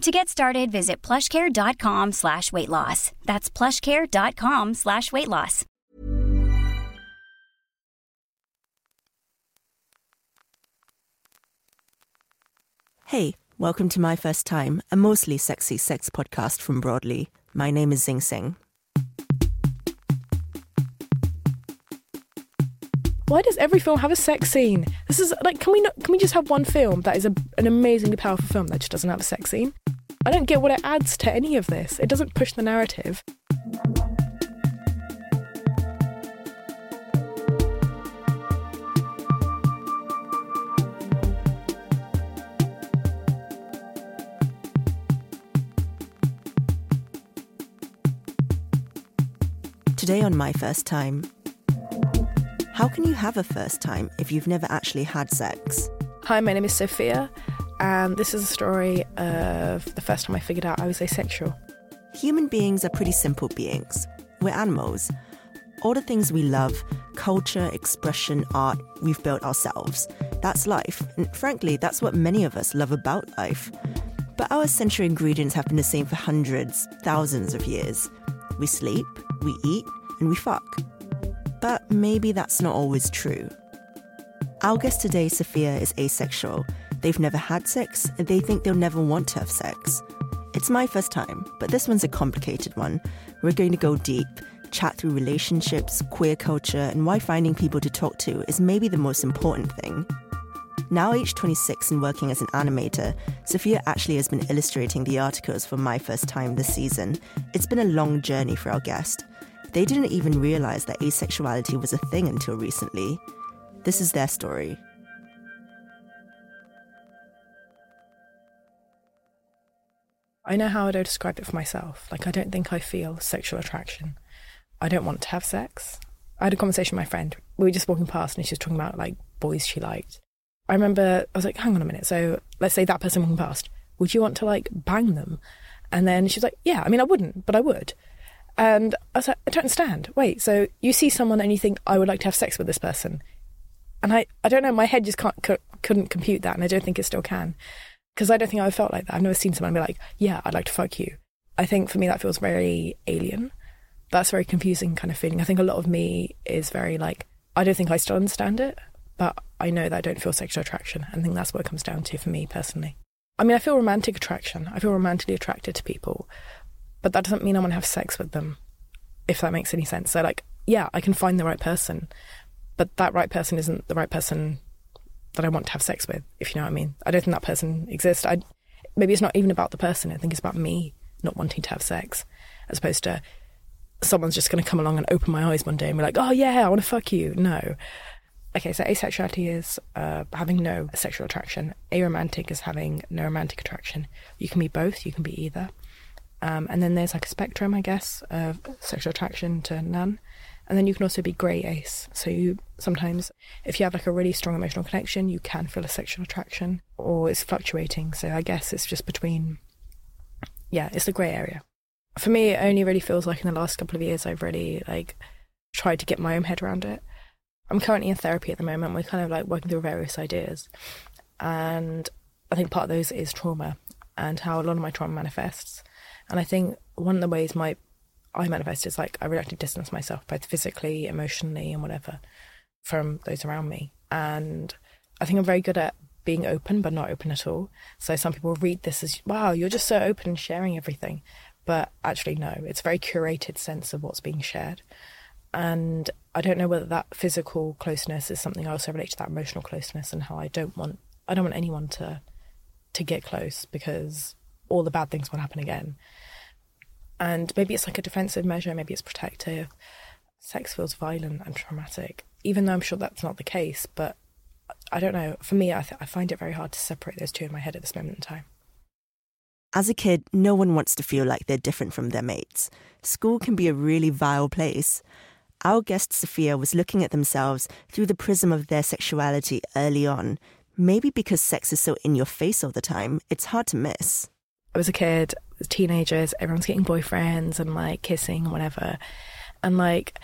To get started, visit plushcare.com slash weight loss. That's plushcare.com slash weight loss. Hey, welcome to My First Time, a mostly sexy sex podcast from Broadly. My name is Zing Tsjeng. Why does every film have a sex scene? This is like, can we not? Can we just have one film that is a, an amazingly powerful film that just doesn't have a sex scene? I don't get what it adds to any of this. It doesn't push the narrative. Today on My First Time, how can you have a first time if you've never actually had sex? Hi, my name is Sophia, and this is a story of the first time I figured out I was asexual. Human beings are pretty simple beings. We're animals. All the things we love culture, expression, art we've built ourselves. That's life. And frankly, that's what many of us love about life. But our essential ingredients have been the same for hundreds, thousands of years. We sleep, we eat, and we fuck. But maybe that's not always true. Our guest today, Sophia, is asexual. They've never had sex, and they think they'll never want to have sex. It's my first time, but this one's a complicated one. We're going to go deep, chat through relationships, queer culture, and why finding people to talk to is maybe the most important thing. Now age 26 and working as an animator, Sophia actually has been illustrating the articles for my first time this season. It's been a long journey for our guest. They didn't even realize that asexuality was a thing until recently. This is their story. I know how I'd describe it for myself. Like, I don't think I feel sexual attraction. I don't want to have sex. I had a conversation with my friend. We were just walking past and she was talking about like boys she liked. I remember I was like, hang on a minute. So let's say that person walking past, would you want to like bang them? And then she was like, yeah, I mean, I wouldn't, but I would. And I was like, I don't understand. Wait, so you see someone and you think, I would like to have sex with this person. And I, I don't know, my head just can't, couldn't compute that. And I don't think it still can. Because I don't think I've felt like that. I've never seen someone be like, yeah, I'd like to fuck you. I think for me, that feels very alien. That's a very confusing kind of feeling. I think a lot of me is very like, I don't think I still understand it, but I know that I don't feel sexual attraction. I think that's what it comes down to for me personally. I mean, I feel romantic attraction. I feel romantically attracted to people, but that doesn't mean I want to have sex with them, if that makes any sense. So, like, yeah, I can find the right person, but that right person isn't the right person that I want to have sex with, if you know what I mean. I don't think that person exists. I, maybe it's not even about the person. I think it's about me not wanting to have sex, as opposed to someone's just going to come along and open my eyes one day and be like, oh, yeah, I want to fuck you. No. Okay, so asexuality is uh, having no sexual attraction. Aromantic is having no romantic attraction. You can be both, you can be either. Um, and then there's like a spectrum, I guess, of sexual attraction to none. And then you can also be grey ace. So you sometimes, if you have like a really strong emotional connection, you can feel a sexual attraction, or it's fluctuating. So I guess it's just between, yeah, it's the grey area. For me, it only really feels like in the last couple of years I've really like tried to get my own head around it. I'm currently in therapy at the moment. We're kind of like working through various ideas, and I think part of those is trauma and how a lot of my trauma manifests. And I think one of the ways my I manifest is like I really like to distance myself, both physically, emotionally, and whatever, from those around me. And I think I'm very good at being open, but not open at all. So some people read this as, wow, you're just so open and sharing everything. But actually, no, it's a very curated sense of what's being shared. And I don't know whether that physical closeness is something I also relate to that emotional closeness and how I don't want I don't want anyone to to get close because all the bad things will happen again. And maybe it's like a defensive measure, maybe it's protective. Sex feels violent and traumatic, even though I'm sure that's not the case. But I don't know. For me, I, th- I find it very hard to separate those two in my head at this moment in time. As a kid, no one wants to feel like they're different from their mates. School can be a really vile place. Our guest Sophia was looking at themselves through the prism of their sexuality early on. Maybe because sex is so in your face all the time, it's hard to miss. I was a kid, teenagers, everyone's getting boyfriends and like kissing and whatever. And like,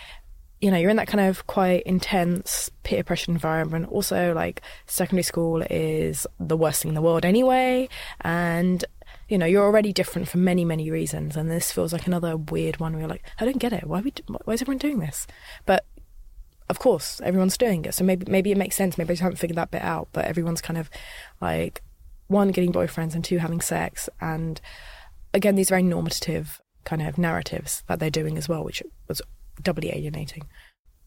you know, you're in that kind of quite intense peer pressure environment. Also, like, secondary school is the worst thing in the world anyway. And you know, you're already different for many, many reasons. And this feels like another weird one where you're like, I don't get it. Why, we, why is everyone doing this? But of course, everyone's doing it. So maybe, maybe it makes sense. Maybe I just haven't figured that bit out. But everyone's kind of like, one, getting boyfriends, and two, having sex. And again, these very normative kind of narratives that they're doing as well, which was doubly alienating.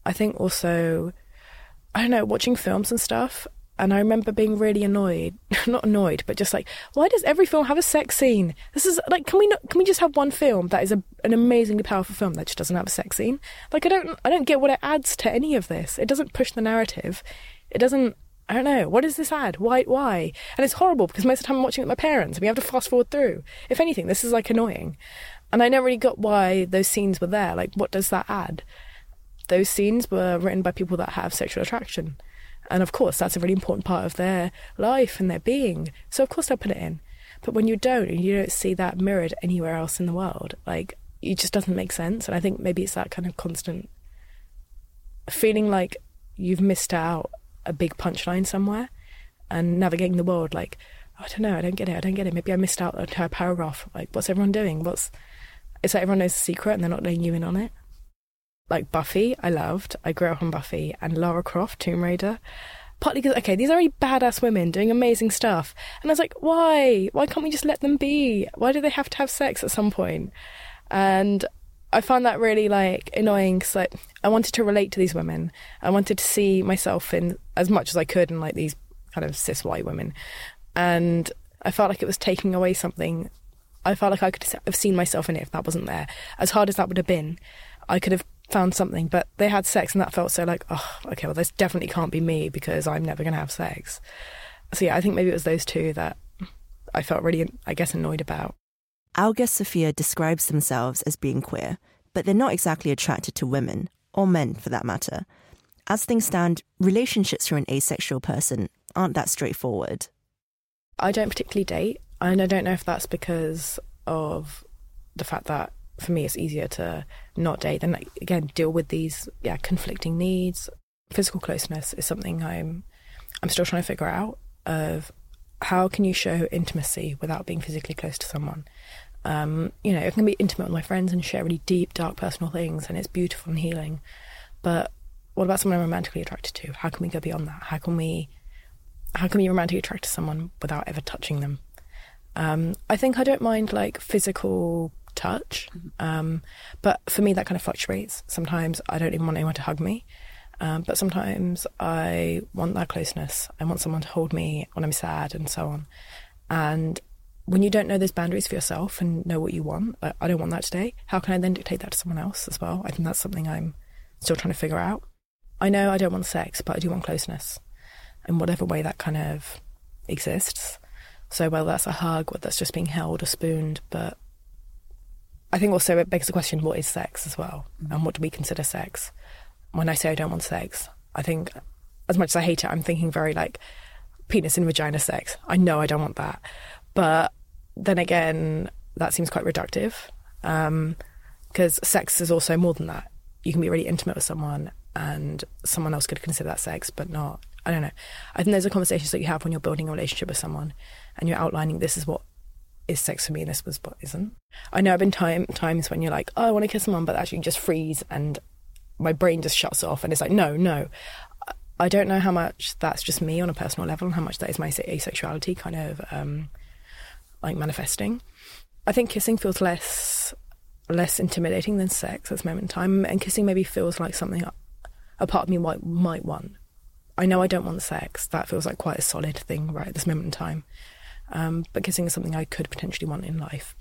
I think also, I don't know, watching films and stuff, and I remember being really annoyed, not annoyed, but just like, why does every film have a sex scene? This is like, can we not, can we just have one film that is a, an amazingly powerful film that just doesn't have a sex scene? Like, I don't, I don't get what it adds to any of this. It doesn't push the narrative. It doesn't, I don't know. What does this add? Why, why? And it's horrible because most of the time I'm watching it with my parents and we have to fast forward through. If anything, this is like annoying. And I never really got why those scenes were there. Like, what does that add? Those scenes were written by people that have sexual attraction and of course, that's a really important part of their life and their being. So, of course, they'll put it in. But when you don't and you don't see that mirrored anywhere else in the world, like, it just doesn't make sense. And I think maybe it's that kind of constant feeling like you've missed out a big punchline somewhere and navigating the world like, oh, I don't know, I don't get it, I don't get it. Maybe I missed out an entire paragraph. Like, what's everyone doing? What's it's like everyone knows the secret and they're not letting you in on it like Buffy, I loved. I grew up on Buffy and Lara Croft, Tomb Raider. Partly because, okay, these are really badass women doing amazing stuff. And I was like, why? Why can't we just let them be? Why do they have to have sex at some point? And I found that really like annoying because like I wanted to relate to these women. I wanted to see myself in as much as I could in like these kind of cis white women, and I felt like it was taking away something. I felt like I could have seen myself in it if that wasn't there. As hard as that would have been, I could have found something, but they had sex and that felt so like, oh, okay, well, this definitely can't be me because I'm never going to have sex. So yeah, I think maybe it was those two that I felt really, I guess, annoyed about. Our guest Sophia describes themselves as being queer, but they're not exactly attracted to women, or men for that matter. As things stand, relationships for an asexual person aren't that straightforward. I don't particularly date, and I don't know if that's because of the fact that for me, it's easier to not date than again deal with these yeah conflicting needs. Physical closeness is something I'm I'm still trying to figure out of how can you show intimacy without being physically close to someone. Um, you know, it can be intimate with my friends and share really deep, dark personal things, and it's beautiful and healing. But what about someone I'm romantically attracted to? How can we go beyond that? How can we how can we romantically attract to someone without ever touching them? Um, I think I don't mind like physical touch. Um, but for me, that kind of fluctuates. Sometimes I don't even want anyone to hug me. Um, but sometimes I want that closeness. I want someone to hold me when I'm sad and so on. And when you don't know those boundaries for yourself and know what you want, like, I don't want that today. How can I then dictate that to someone else as well? I think that's something I'm still trying to figure out. I know I don't want sex, but I do want closeness in whatever way that kind of exists. So whether that's a hug, whether that's just being held or spooned, but I think also it begs the question what is sex as well? Mm-hmm. And what do we consider sex? When I say I don't want sex, I think as much as I hate it, I'm thinking very like penis and vagina sex. I know I don't want that. But then again, that seems quite reductive because um, sex is also more than that. You can be really intimate with someone and someone else could consider that sex, but not. I don't know. I think those are conversations that you have when you're building a relationship with someone and you're outlining this is what is sex for me and this was what isn't. I know I've been time times when you're like, oh, I want to kiss someone, but actually just freeze and my brain just shuts off and it's like, no, no. I don't know how much that's just me on a personal level and how much that is my asexuality kind of um, like manifesting. I think kissing feels less less intimidating than sex at this moment in time, and kissing maybe feels like something a part of me might might want. I know I don't want sex. That feels like quite a solid thing right at this moment in time. Um, but kissing is something I could potentially want in life.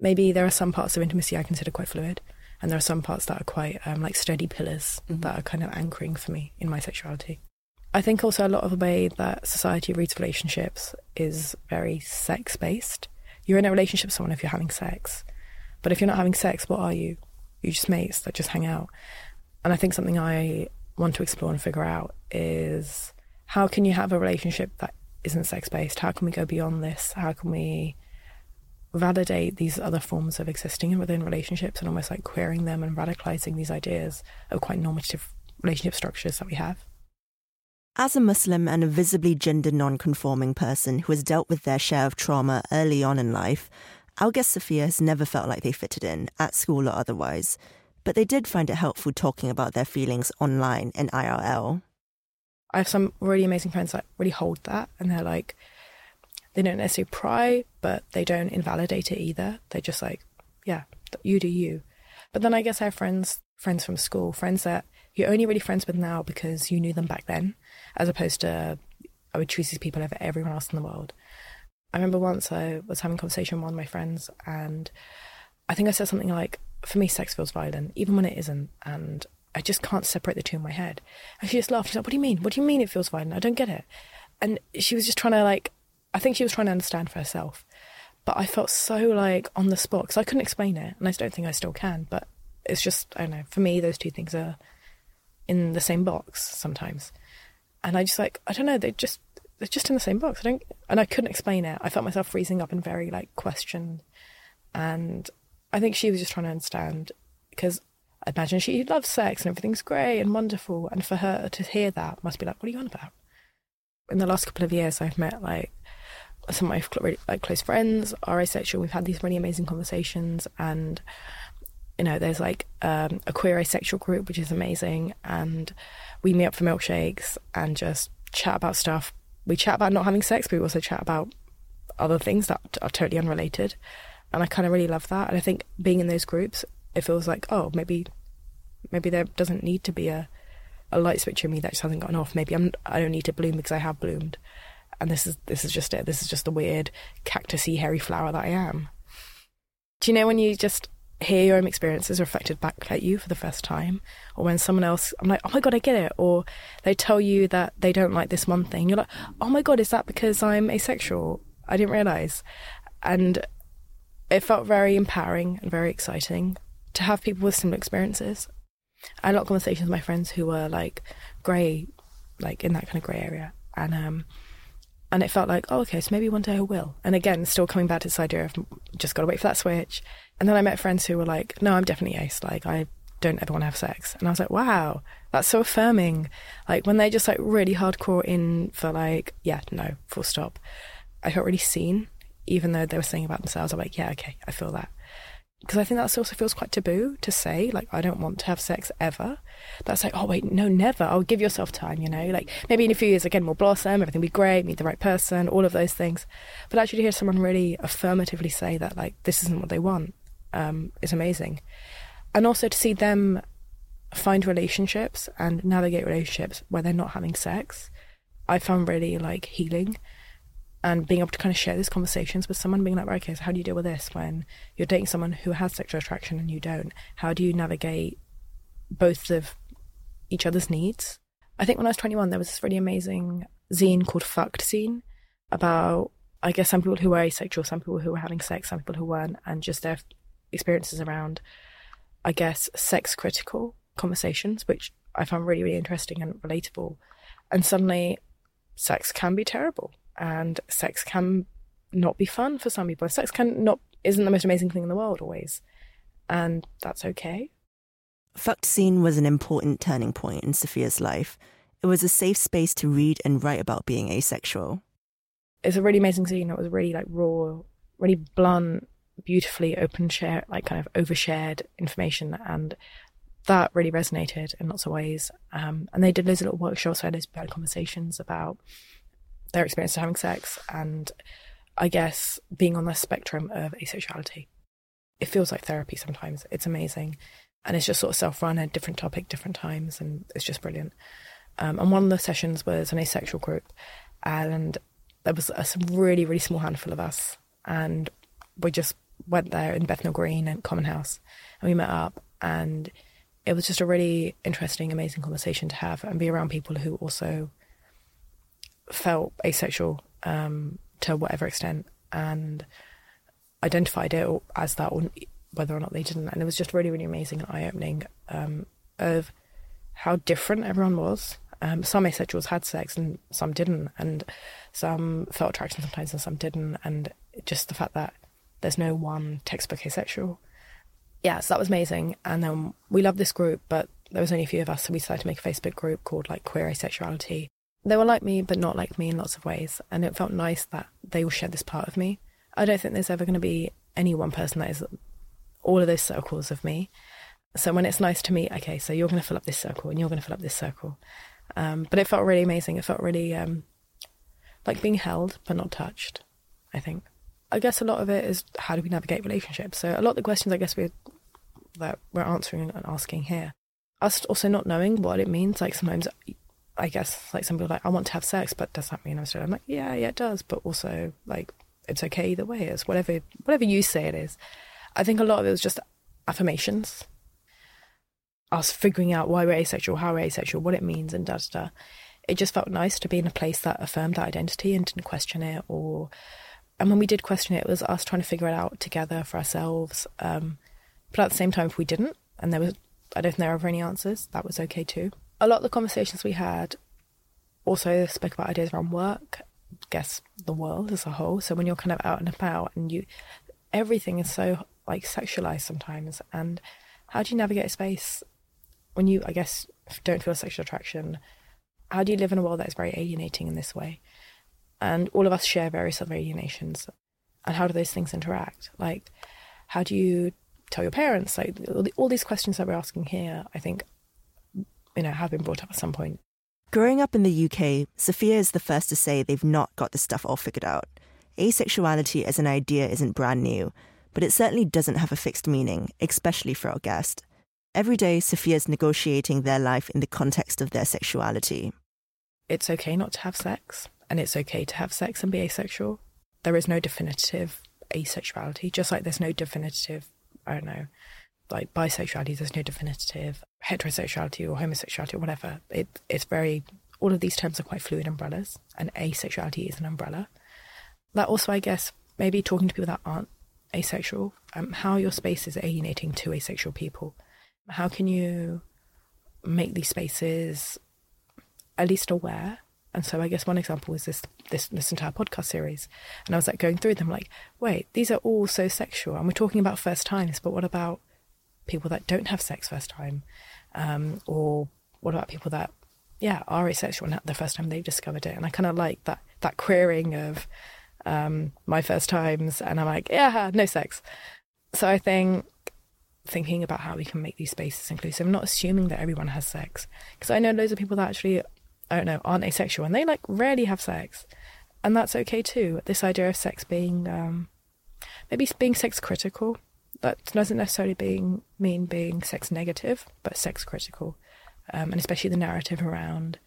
Maybe there are some parts of intimacy I consider quite fluid, and there are some parts that are quite um, like steady pillars mm-hmm. that are kind of anchoring for me in my sexuality. I think also a lot of the way that society reads relationships is very sex based. You're in a relationship with someone if you're having sex, but if you're not having sex, what are you? You're just mates that just hang out. And I think something I want to explore and figure out is how can you have a relationship that isn't sex based? How can we go beyond this? How can we validate these other forms of existing within relationships and almost like queering them and radicalizing these ideas of quite normative relationship structures that we have? As a Muslim and a visibly gender non conforming person who has dealt with their share of trauma early on in life, our guest Sophia has never felt like they fitted in, at school or otherwise, but they did find it helpful talking about their feelings online and IRL. I have some really amazing friends that really hold that, and they're like, they don't necessarily pry, but they don't invalidate it either. They're just like, yeah, you do you. But then I guess I have friends, friends from school, friends that you're only really friends with now because you knew them back then, as opposed to I would choose these people over everyone else in the world. I remember once I was having a conversation with one of my friends, and I think I said something like, "For me, sex feels violent, even when it isn't," and I just can't separate the two in my head. And she just laughed. She's like, "What do you mean? What do you mean it feels violent? I don't get it." And she was just trying to like, I think she was trying to understand for herself. But I felt so like on the spot because I couldn't explain it, and I don't think I still can. But it's just I don't know. For me, those two things are in the same box sometimes, and I just like I don't know. They just they're just in the same box. I don't, and I couldn't explain it. I felt myself freezing up and very like questioned, and I think she was just trying to understand because I imagine she loves sex and everything's great and wonderful. And for her to hear that must be like, what are you on about? In the last couple of years, I've met like some of my really, like close friends are asexual. We've had these really amazing conversations, and you know, there's like um, a queer asexual group, which is amazing, and we meet up for milkshakes and just chat about stuff. We chat about not having sex, but we also chat about other things that are totally unrelated. And I kind of really love that. And I think being in those groups it feels like oh maybe maybe there doesn't need to be a a light switch in me that just hasn't gone off. Maybe I'm I don't need to bloom because I have bloomed, and this is this is just it. This is just the weird cactusy hairy flower that I am. Do you know when you just hear your own experiences reflected back at you for the first time, or when someone else, I'm like, oh my god, I get it, or they tell you that they don't like this one thing, you're like, oh my god, is that because I'm asexual? I didn't realize, and it felt very empowering and very exciting to have people with similar experiences. I had a lot of conversations with my friends who were like grey, like in that kind of grey area, and um, and it felt like, oh, okay, so maybe one day I will. And again, still coming back to this idea of just got to wait for that switch. And then I met friends who were like, no, I'm definitely ace. Like I don't ever want to have sex. And I was like, wow, that's so affirming. Like when they just like really hardcore in for like, yeah, no, full stop. I felt really seen, even though they were saying about themselves. I'm like, yeah, okay, I feel that because I think that also feels quite taboo to say, like, I don't want to have sex ever. That's like, oh, wait, no, never. I'll give yourself time, you know? Like, maybe in a few years, again, we'll blossom, everything will be great, meet the right person, all of those things. But actually, to hear someone really affirmatively say that, like, this isn't what they want, um, is amazing. And also to see them find relationships and navigate relationships where they're not having sex, I found really, like, healing and being able to kind of share these conversations with someone, being like, right, okay, so how do you deal with this when you're dating someone who has sexual attraction and you don't? How do you navigate both of each other's needs? I think when I was 21, there was this really amazing zine called Fucked Scene about, I guess, some people who were asexual, some people who were having sex, some people who weren't, and just their experiences around, I guess, sex critical conversations, which I found really, really interesting and relatable. And suddenly, sex can be terrible and sex can not be fun for some people. Sex can not isn't the most amazing thing in the world always, and that's okay. Fucked Scene was an important turning point in Sophia's life. It was a safe space to read and write about being asexual. It's a really amazing scene. It was really like raw, really blunt, beautifully open share, like kind of overshared information, and that really resonated in lots of ways. Um, and they did loads of little workshops, where had conversations about their experience of having sex and I guess being on the spectrum of asexuality. it feels like therapy sometimes. It's amazing. And it's just sort of self run, a different topic, different times, and it's just brilliant. Um, and one of the sessions was an asexual group, and there was a really, really small handful of us. And we just went there in Bethnal Green and Common House, and we met up. And it was just a really interesting, amazing conversation to have and be around people who also felt asexual um, to whatever extent and identified it as that, or whether or not they didn't. And it was just really, really amazing and eye opening um, of how different everyone was. Um, some asexuals had sex and some didn't, and some felt attraction sometimes and some didn't. And just the fact that there's no one textbook asexual yeah, so that was amazing. And then we loved this group, but there was only a few of us, so we decided to make a Facebook group called like Queer Asexuality. They were like me, but not like me in lots of ways. And it felt nice that they all shared this part of me. I don't think there's ever going to be any one person that is all of those circles of me. So when it's nice to meet, okay, so you're going to fill up this circle and you're going to fill up this circle. Um, but it felt really amazing. It felt really um, like being held but not touched, I think. I guess a lot of it is how do we navigate relationships. So a lot of the questions I guess we're, that we're answering and asking here. Us also not knowing what it means. Like sometimes, I guess, like some people like, I want to have sex, but does that mean I'm straight? I'm like, yeah, yeah, it does. But also, like, it's okay either way. It's whatever, whatever you say it is. I think a lot of it was just affirmations. Us figuring out why we're asexual, how we're asexual, what it means, and da da da. It just felt nice to be in a place that affirmed that identity and didn't question it or and when we did question it, it was us trying to figure it out together for ourselves. Um, but at the same time, if we didn't, and there was, I don't think there were ever any answers, that was okay too. A lot of the conversations we had also spoke about ideas around work, I guess the world as a whole. So when you're kind of out and about and you, everything is so like sexualized sometimes. And how do you navigate a space when you, I guess, don't feel sexual attraction? How do you live in a world that is very alienating in this way? and all of us share various other alienations and how do those things interact like how do you tell your parents like all these questions that we're asking here i think you know have been brought up at some point. Growing up in the uk sophia is the first to say they've not got this stuff all figured out. Asexuality as an idea isn't brand new but it certainly doesn't have a fixed meaning especially for our guest. Every day sophia's negotiating their life in the context of their sexuality. It's okay not to have sex and it's okay to have sex and be asexual. There is no definitive asexuality, just like there's no definitive, I don't know, like bisexuality, there's no definitive heterosexuality or homosexuality or whatever. It, it's very, all of these terms are quite fluid umbrellas, and asexuality is an umbrella. That also, I guess, maybe talking to people that aren't asexual, um, how your space is alienating to asexual people. How can you make these spaces at least aware and so I guess one example was this this this entire podcast series. And I was like going through them like, wait, these are all so sexual. And we're talking about first times, but what about people that don't have sex first time? Um, or what about people that yeah, are asexual and the first time they've discovered it? And I kind of like that that querying of um, my first times and I'm like, yeah, no sex. So I think thinking about how we can make these spaces inclusive, not assuming that everyone has sex. Because I know loads of people that actually I don't know, aren't asexual and they like rarely have sex. And that's okay too. This idea of sex being um, maybe being sex critical. That doesn't necessarily being mean being sex negative, but sex critical. Um, and especially the narrative around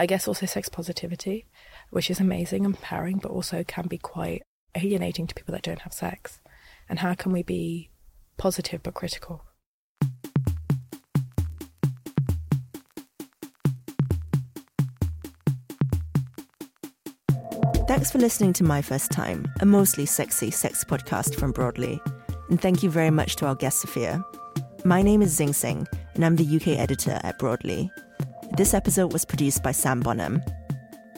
I guess also sex positivity, which is amazing and empowering, but also can be quite alienating to people that don't have sex. And how can we be positive but critical? Thanks for listening to My First Time, a mostly sexy sex podcast from Broadly. And thank you very much to our guest, Sophia. My name is Zing Tsjeng, and I'm the UK editor at Broadly. This episode was produced by Sam Bonham.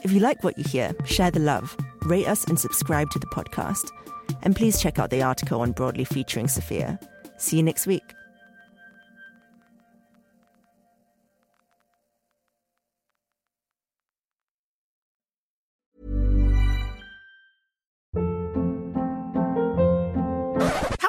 If you like what you hear, share the love, rate us, and subscribe to the podcast. And please check out the article on Broadly featuring Sophia. See you next week.